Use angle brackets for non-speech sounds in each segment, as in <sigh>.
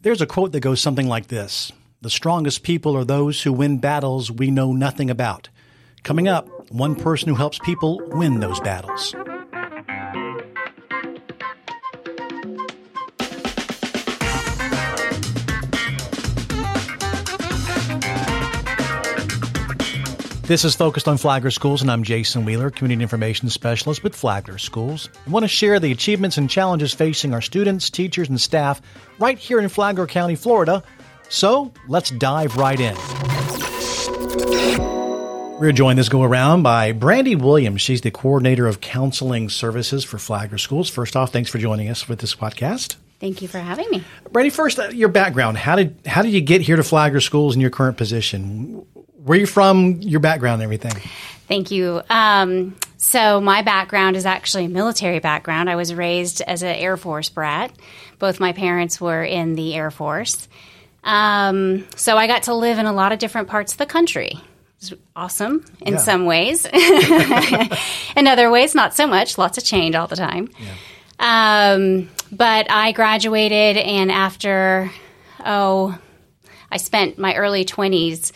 There's a quote that goes something like this The strongest people are those who win battles we know nothing about. Coming up, one person who helps people win those battles. This is focused on Flagler Schools, and I'm Jason Wheeler, Community Information Specialist with Flagler Schools. I want to share the achievements and challenges facing our students, teachers, and staff right here in Flagler County, Florida. So let's dive right in. We're joined this go around by Brandy Williams. She's the coordinator of counseling services for Flagler Schools. First off, thanks for joining us with this podcast. Thank you for having me. Brandy, first, uh, your background. How did how did you get here to Flagler Schools in your current position? Where are you from? Your background and everything. Thank you. Um, so my background is actually a military background. I was raised as an Air Force brat. Both my parents were in the Air Force. Um, so I got to live in a lot of different parts of the country. It's awesome in Yeah. some ways. <laughs> in other ways, not so much. Lots of change all the time. Um, but I graduated, and after, oh, I spent my early 20s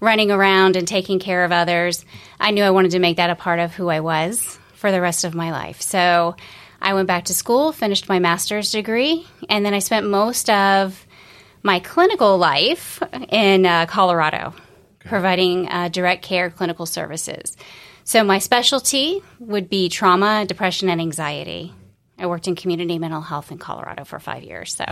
running around and taking care of others. I knew I wanted to make that a part of who I was for the rest of my life. So I went back to school, finished my master's degree, and then I spent most of my clinical life in uh, Colorado, providing uh, direct care clinical services. So my specialty would be trauma, depression, and anxiety. I worked in community mental health in Colorado for five years. So.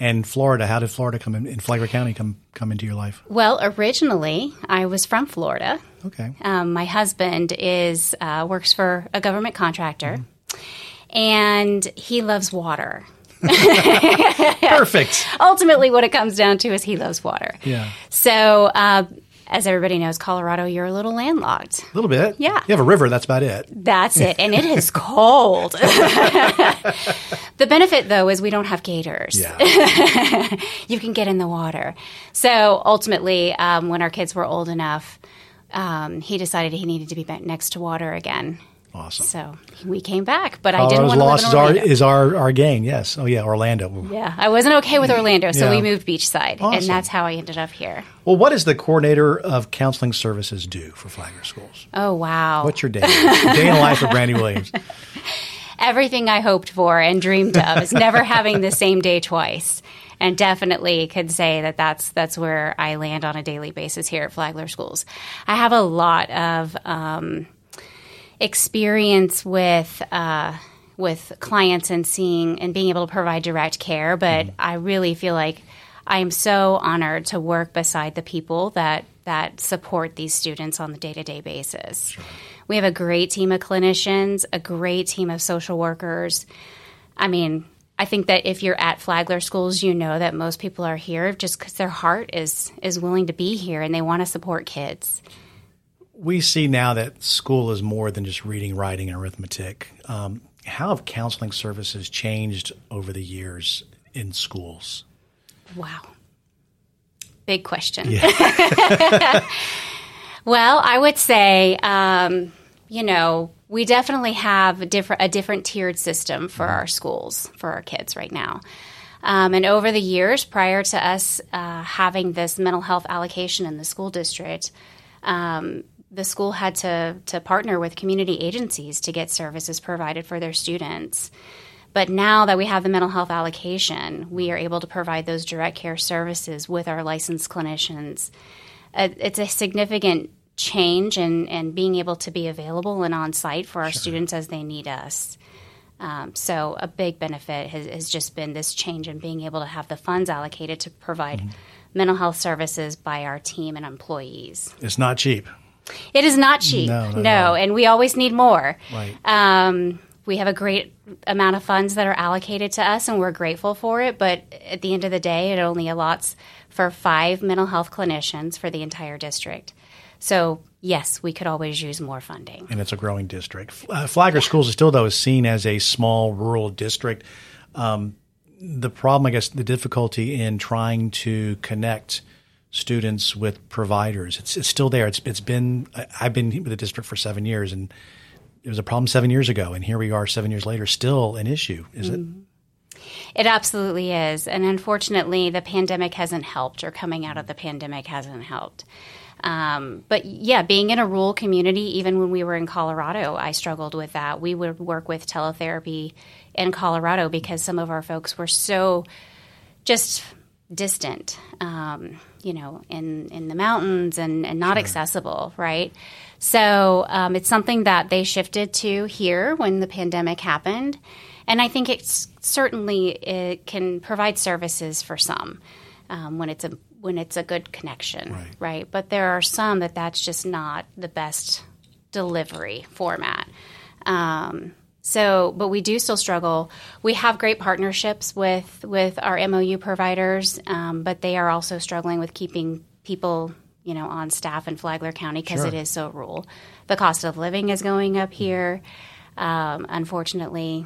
And Florida, how did Florida come in, in Flagler County come come into your life? Well, originally I was from Florida. Okay. Um, my husband is uh, works for a government contractor, and he loves water. <laughs> Perfect. <laughs> Ultimately, what it comes down to is he loves water. Yeah. So, uh, as everybody knows, Colorado, you're a little landlocked. A little bit. Yeah. You have a river, that's about it. That's it, and it is <laughs> cold. <laughs> the benefit, though, is we don't have gators. Yeah. <laughs> you can get in the water. So ultimately, um, when our kids were old enough, um, he decided he needed to be next to water again. Awesome. So we came back, but I didn't want to live loss in is our, is our, our gain, yes. Oh, yeah, Orlando. yeah, I wasn't okay with Orlando, so Yeah. we moved beachside, Awesome. and that's how I ended up here. Well, what does the coordinator of counseling services do for Flagler Schools? Oh wow! What's your day? day in the life of Brandy Williams. <laughs> Everything I hoped for and dreamed of is never having the same day twice. And definitely could say that that's that's where I land on a daily basis here at Flagler Schools. I have a lot of um, experience with uh, with clients and seeing and being able to provide direct care, but I really feel like I am so honored to work beside the people that that support these students on the day to day basis. We have a great team of clinicians, a great team of social workers. I mean, I think that if you're at Flagler schools, you know that most people are here just because their heart is is willing to be here and they want to support kids. We see now that school is more than just reading, writing, and arithmetic. Um, how have counseling services changed over the years in schools? Wow. Big question. Yeah. <laughs> well, I would say, um, you know, we definitely have a different, a different tiered system for our schools, for our kids right now. Um, and over the years, prior to us uh, having this mental health allocation in the school district, um, the school had to, to partner with community agencies to get services provided for their students. But now that we have the mental health allocation, we are able to provide those direct care services with our licensed clinicians. Uh, it's a significant change in, in being able to be available and on site for our students as they need us. Um, so, a big benefit has, has just been this change in being able to have the funds allocated to provide mental health services by our team and employees. It's not cheap. It is not cheap, No, at no, and we always need more. Right. Um, we have a great amount of funds that are allocated to us, and we're grateful for it. But at the end of the day, it only allots for five mental health clinicians for the entire district. So, yes, we could always use more funding. and it's a growing district. Uh, Flagler Schools is still, though, is seen as a small rural district. Um, the problem, I guess, the difficulty in trying to connect students with providers, it's, it's still there. It's it's been I've been with the district for seven years, and it was a problem seven years ago, and here we are seven years later, still an issue. Is it? It absolutely is. And unfortunately, the pandemic hasn't helped, or coming out of the pandemic hasn't helped. Um, but yeah, being in a rural community, even when we were in Colorado, I struggled with that. We would work with teletherapy in Colorado because some of our folks were so just distant, um, you know, in, in the mountains and, and not sure. accessible, right? So um, it's something that they shifted to here when the pandemic happened. And I think it's certainly it can provide services for some um, when it's a when it's a good connection, right. right? But there are some that that's just not the best delivery format. Um, so, but we do still struggle. We have great partnerships with with our MOU providers, um, but they are also struggling with keeping people, you know, on staff in Flagler County because sure. it is so rural. The cost of living is going up here. Um, unfortunately,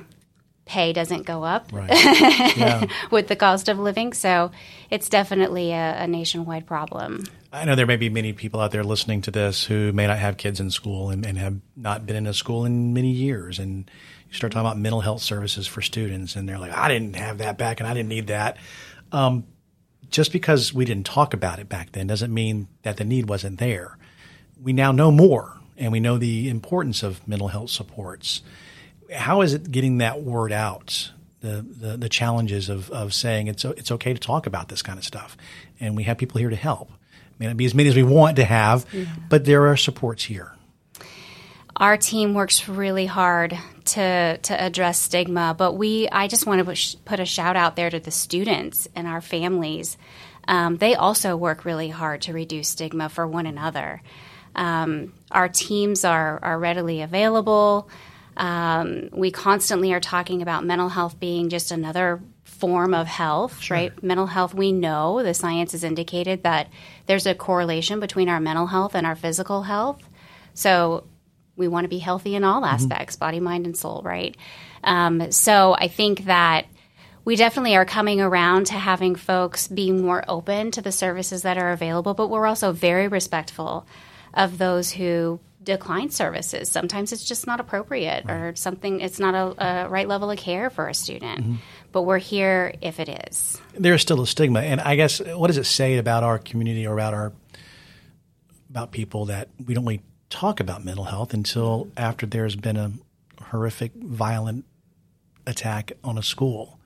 pay doesn't go up right. <laughs> yeah. with the cost of living. So it's definitely a, a, nationwide problem. I know there may be many people out there listening to this who may not have kids in school and, and have not been in a school in many years. And you start talking about mental health services for students, and they're like, I didn't have that back and I didn't need that. Um, just because we didn't talk about it back then doesn't mean that the need wasn't there. We now know more and we know the importance of mental health supports how is it getting that word out? The, the, the challenges of, of saying it's it's okay to talk about this kind of stuff, and we have people here to help. May not be as many as we want to have, yeah. but there are supports here. Our team works really hard to to address stigma, but we I just want to put a shout out there to the students and our families. Um, they also work really hard to reduce stigma for one another. Um, our teams are are readily available. Um, we constantly are talking about mental health being just another form of health, sure. right? Mental health, we know the science has indicated that there's a correlation between our mental health and our physical health. So we want to be healthy in all mm-hmm. aspects mm-hmm. body, mind, and soul, right? Um, so I think that we definitely are coming around to having folks be more open to the services that are available, but we're also very respectful of those who decline services. Sometimes it's just not appropriate right. or something, it's not a, a, right level of care for a student. Mm-hmm. But we're here if it is. There's still a stigma. And I guess, what does it say about our community or about our, about people that we don't really talk about mental health until after there's been a horrific, violent attack on a school?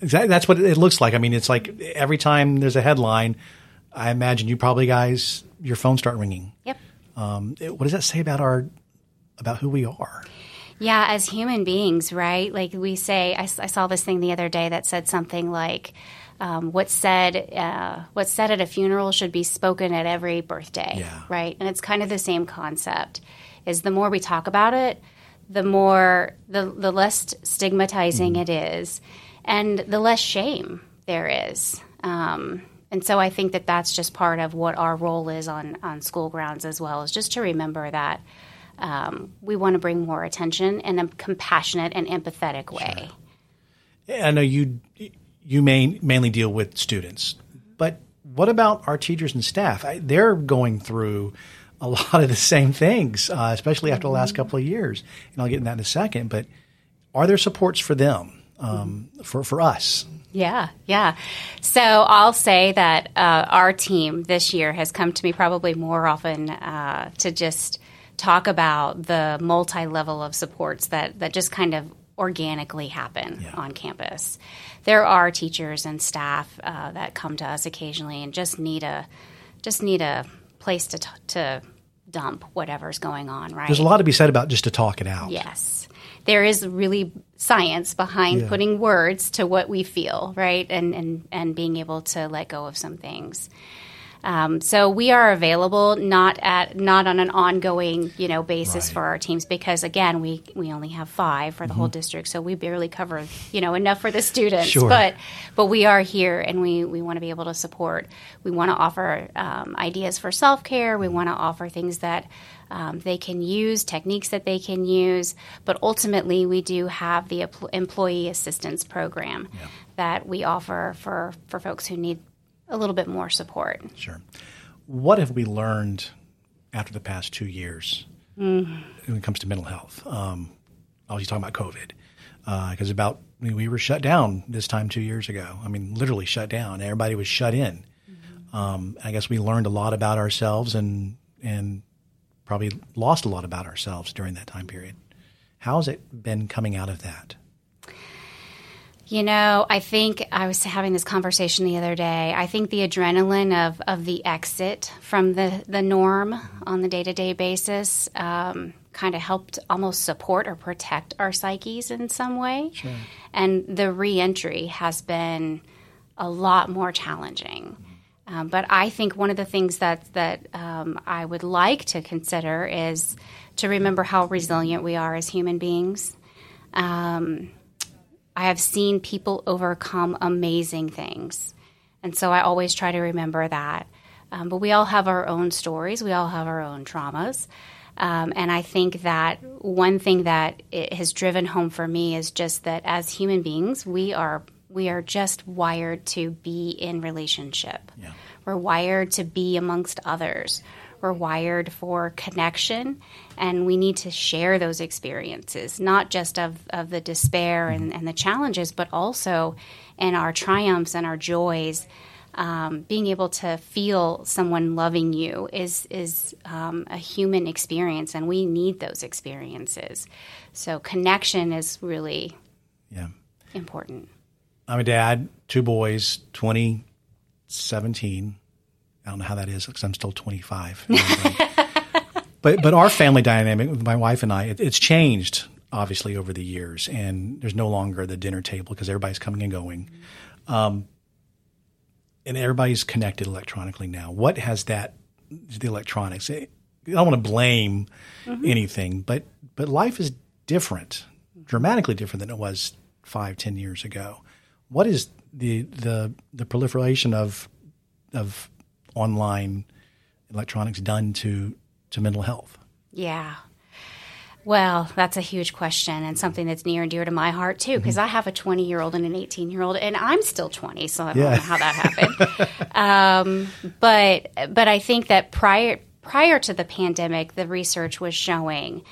That's what it looks like. I mean, it's like every time there's a headline, I imagine you probably guys, your phone start ringing. Yep um, what does that say about our about who we are? Yeah, as human beings, right? Like we say, I, I saw this thing the other day that said something like, um, "What's said, uh, what's said at a funeral should be spoken at every birthday." Yeah. Right, and it's kind of the same concept. Is the more we talk about it, the more the the less stigmatizing mm. it is, and the less shame there is. Um, and so I think that that's just part of what our role is on, on school grounds as well, is just to remember that um, we want to bring more attention in a compassionate and empathetic way. Sure. I know you you main, mainly deal with students, but what about our teachers and staff? I, they're going through a <laughs> lot of the same things, uh, especially after the last couple of years. And I'll get into that in a second. But are there supports for them, um, for for us? Yeah, yeah. So I'll say that uh, our team this year has come to me probably more often uh, to just talk about the multi level of supports that, that just kind of organically happen yeah. on campus. There are teachers and staff uh, that come to us occasionally and just need a just need a place to t- to dump whatever's going on. Right. There's a lot to be said about just to talk it out. Yes there is really science behind yeah. putting words to what we feel, right? And, and, and being able to let go of some things. Um, so we are available not at not on an ongoing you know basis right. for our teams because again we we only have five for the mm-hmm. whole district so we barely cover you know enough for the students sure. but but we are here and we we want to be able to support we want to offer um, ideas for self care we want to offer things that um, they can use techniques that they can use but ultimately we do have the employee assistance program yeah. that we offer for for folks who need a little bit more support. Sure. What have we learned after the past two years mm. when it comes to mental health? Um, I was talking about COVID. because about I mean, we were shut down this time two years ago. I mean, literally shut down. Everybody was shut in. Um, I guess we learned a lot about ourselves and and probably lost a lot about ourselves during that time period. How's it been coming out of that? You know, I think I was having this conversation the other day. I think the adrenaline of, of the exit from the, the norm on the day to day basis um, kind of helped almost support or protect our psyches in some way. Sure. And the reentry has been a lot more challenging. Um, but I think one of the things that that um, I would like to consider is to remember how resilient we are as human beings. Um, I have seen people overcome amazing things, and so I always try to remember that. Um, but we all have our own stories. We all have our own traumas. Um, and I think that one thing that it has driven home for me is just that as human beings, we are we are just wired to be in relationship. Yeah. We're wired to be amongst others. We're wired for connection, and we need to share those experiences, not just of, of the despair and, and the challenges, but also in our triumphs and our joys. Um, being able to feel someone loving you is is um, a human experience, and we need those experiences. So connection is really yeah. important. I'm a dad, two boys, 20, 17. I don't know how that is because I'm still 25. <laughs> but but our family dynamic with my wife and I, it, it's changed obviously over the years, and there's no longer the dinner table because everybody's coming and going, um, and everybody's connected electronically now. What has that the electronics? I don't want to blame mm-hmm. anything, but but life is different, dramatically different than it was five, ten years ago what is the the the proliferation of of online electronics done to to mental health? Yeah. Well, that's a huge question and something that's near and dear to my heart too, because mm-hmm. I have a 20 year old and an 18 year old, and I'm still 20, so I don't yeah. know how that happened. um, but but I think that prior prior to the pandemic, the research was showing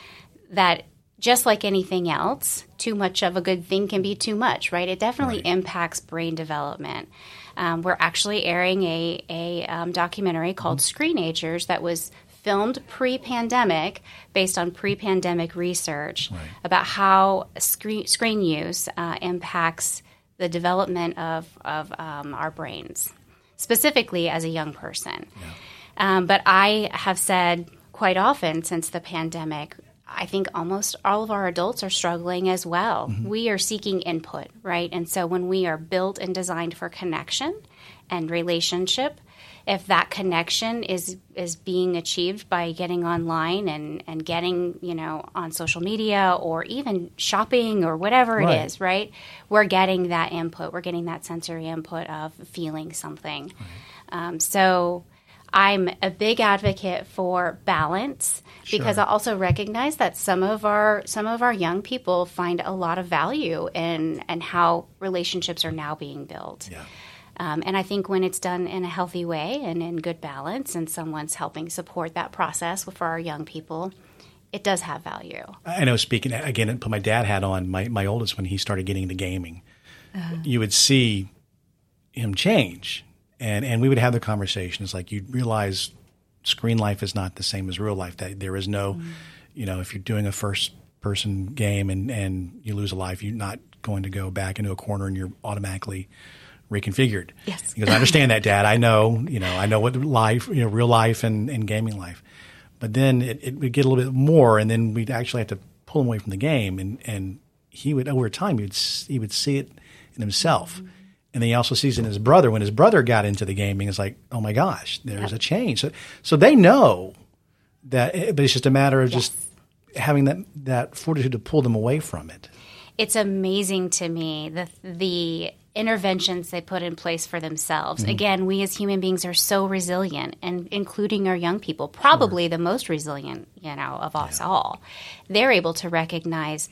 that just like anything else, too much of a good thing can be too much, right? It definitely right. impacts brain development. Um, we're actually airing a, a um, documentary called. Screenagers that was filmed pre pandemic based on pre pandemic research right. about how screen, screen use uh, impacts the development of, of um, our brains, specifically as a young person. Yeah. Um, but I have said quite often since the pandemic, I think almost all of our adults are struggling as well. Mm-hmm. We are seeking input, right? And so when we are built and designed for connection and relationship, if that connection is is being achieved by getting online and and getting you know on social media or even shopping or whatever right. it is right we're getting that input we're getting that sensory input of feeling something right. um, so I'm a big advocate for balance sure. because I also recognize that some of our some of our young people find a lot of value in and how relationships are now being built. Yeah. Um, and I think when it's done in a healthy way and in good balance, and someone's helping support that process for our young people, it does have value. I know. Speaking again, and put my dad hat on. My my oldest when he started getting into gaming, uh-huh. you would see him change and and we would have the conversation. It's like you realize screen life is not the same as real life. That there is no, mm-hmm. you know, if you're doing a first person game and and you lose a life, you're not going to go back into a corner and you're automatically reconfigured. Yes, because I understand that, Dad. I know, you know, I know what life, you know, real life and, and gaming life. But then it, it would get a little bit more, and then we'd actually have to pull him away from the game, and and he would over time he would he would see it in himself. Mm-hmm and then he also sees in his brother when his brother got into the gaming. It's like, oh my gosh, there's a change. So, so they know that, eh, but it's just a matter of yes. just having that that fortitude to pull them away from it. It's amazing to me the the interventions they put in place for themselves. Mm-hmm. Again, we as human beings are so resilient, and including our young people, probably sure. the most resilient, you know, of us yeah. all. They're able to recognize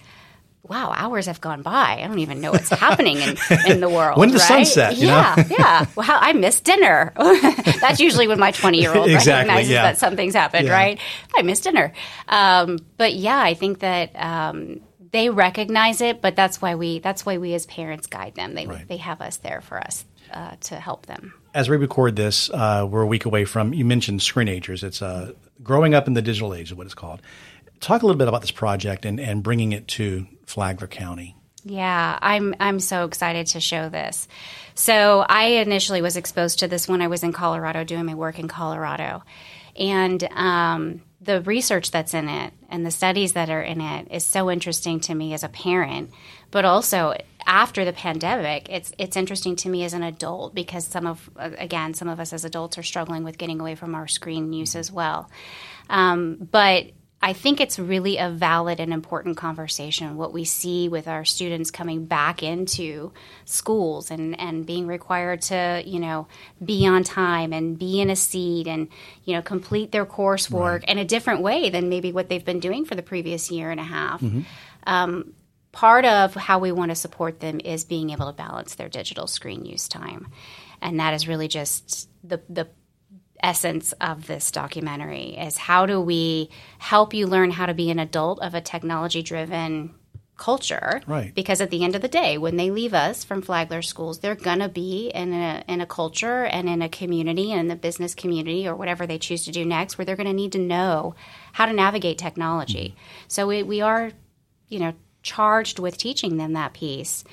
wow, hours have gone by. I don't even know what's happening in, in the <laughs> world. when the right? sunset? yeah, yeah. Well, I missed dinner. <laughs> That's usually when my 20 year old <laughs> exactly, recognizes yeah. that something's happened, yeah. right? I missed dinner. Um, but yeah, I think that um, they recognize it, but that's why we that's why we as parents guide them. They Right. they have us there for us uh, to help them. As we record this, uh, we're a week away from. You mentioned screenagers. It's uh, growing up in the digital age, is what it's called. Talk a little bit about this project and, and bringing it to Flagler County. Yeah, I'm I'm so excited to show this. So I initially was exposed to this when I was in Colorado doing my work in Colorado, and um, the research that's in it and the studies that are in it is so interesting to me as a parent, but also after the pandemic, it's it's interesting to me as an adult because some of again some of us as adults are struggling with getting away from our screen use as well. Um, but I think it's really a valid and important conversation. What we see with our students coming back into schools and, and being required to, you know, be on time and be in a seat and, you know, complete their coursework in a different way than maybe what they've been doing for the previous year and a half. Um, part of how we want to support them is being able to balance their digital screen use time. And that is really just the, the essence of this documentary is how do we help you learn how to be an adult of a technology driven culture? Right. because at the end of the day when they leave us from flagler schools they're going to be in a, in a culture and in a community and in the business community or whatever they choose to do next where they're going to need to know how to navigate technology. Mm-hmm. So we, we are you know charged with teaching them that piece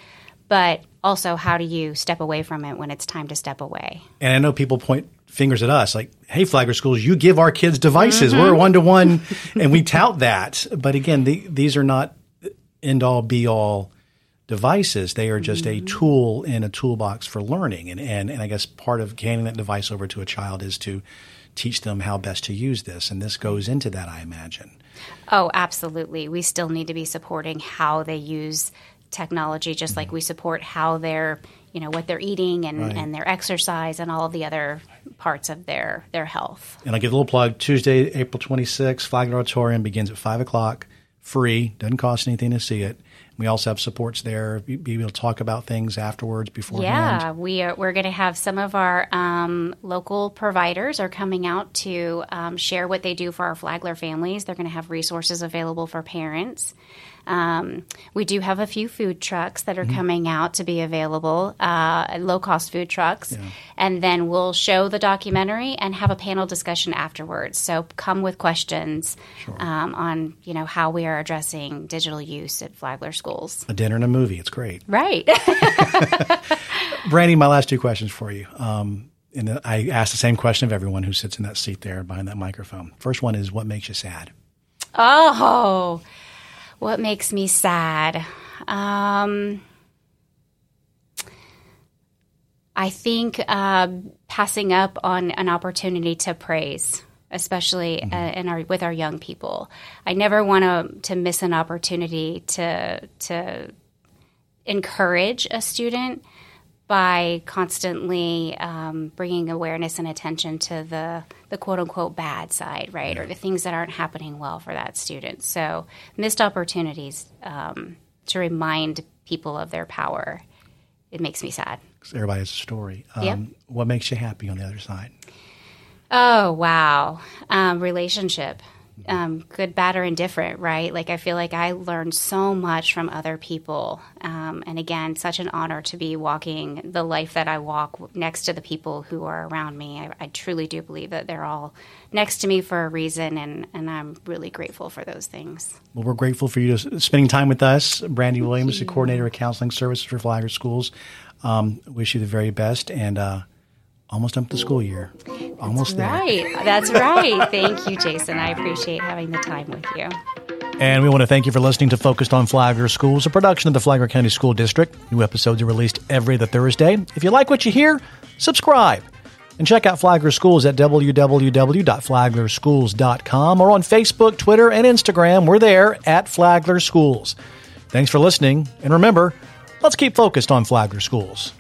but also how do you step away from it when it's time to step away? And I know people point fingers at us like, hey, Flagler Schools, you give our kids devices. Mm-hmm. We're one to one. And we tout that. But again, the, these are not end all be all devices. They are just Mm-hmm. a tool in a toolbox for learning. And, and, and I guess part of handing that device over to a child is to teach them how best to use this. And this goes into that, I imagine. Oh, absolutely. We still need to be supporting how they use technology, just like we support how they're, you know, what they're eating and, Right. and their exercise and all of the other parts of their their health. And I'll give a little plug. Tuesday, April 26th, Flagler Auditorium begins at 5 o'clock, free, doesn't cost anything to see it. We also have supports there, be be able to talk about things afterwards, beforehand. Yeah, we are. We're going to have some of our um, local providers are coming out to um, share what they do for our Flagler families. They're going to have resources available for parents. Um, we do have a few food trucks that are coming out to be available, uh, low cost food trucks, and then we'll show the documentary and have a panel discussion afterwards. So come with questions um, on you know how we are addressing digital use at Flagler schools. A dinner and a movie. It's great. Right. <laughs> <laughs> Brandy, my last two questions for you. Um, and I ask the same question of everyone who sits in that seat there behind that microphone. First one is what makes you sad? Oh, what makes me sad? Um, I think uh, passing up on an opportunity to praise, especially uh, in our with our young people. I never want to to miss an opportunity to to encourage a student by constantly um, bringing awareness and attention to the the quote unquote bad side, right, or the things that aren't happening well for that student. So missed opportunities um, to remind people of their power. It makes me sad. everybody has a story. Um, Yep. What makes you happy on the other side? Oh wow, um, relationship, um, good, bad, or indifferent, right? Like I feel like I learned so much from other people, um, and again, such an honor to be walking the life that I walk next to the people who are around me. I, I truly do believe that they're all next to me for a reason, and and I'm really grateful for those things. Well, we're grateful for you to, spending time with us. Brandy Williams, the coordinator of counseling services for Flagler Schools. Um, wish you the very best and uh, almost up the school year. Almost there. Right, that's right. Thank you, Jason. I appreciate having the time with you. And we want to thank you for listening to Focused on Flagler Schools, a production of the Flagler County School District. New episodes are released every other Thursday. If you like what you hear, subscribe. And check out Flagler Schools at www.flaglerschools.com or on Facebook, Twitter, and Instagram. We're there at Flagler Schools. Thanks for listening. And remember, let's keep focused on Flagler Schools.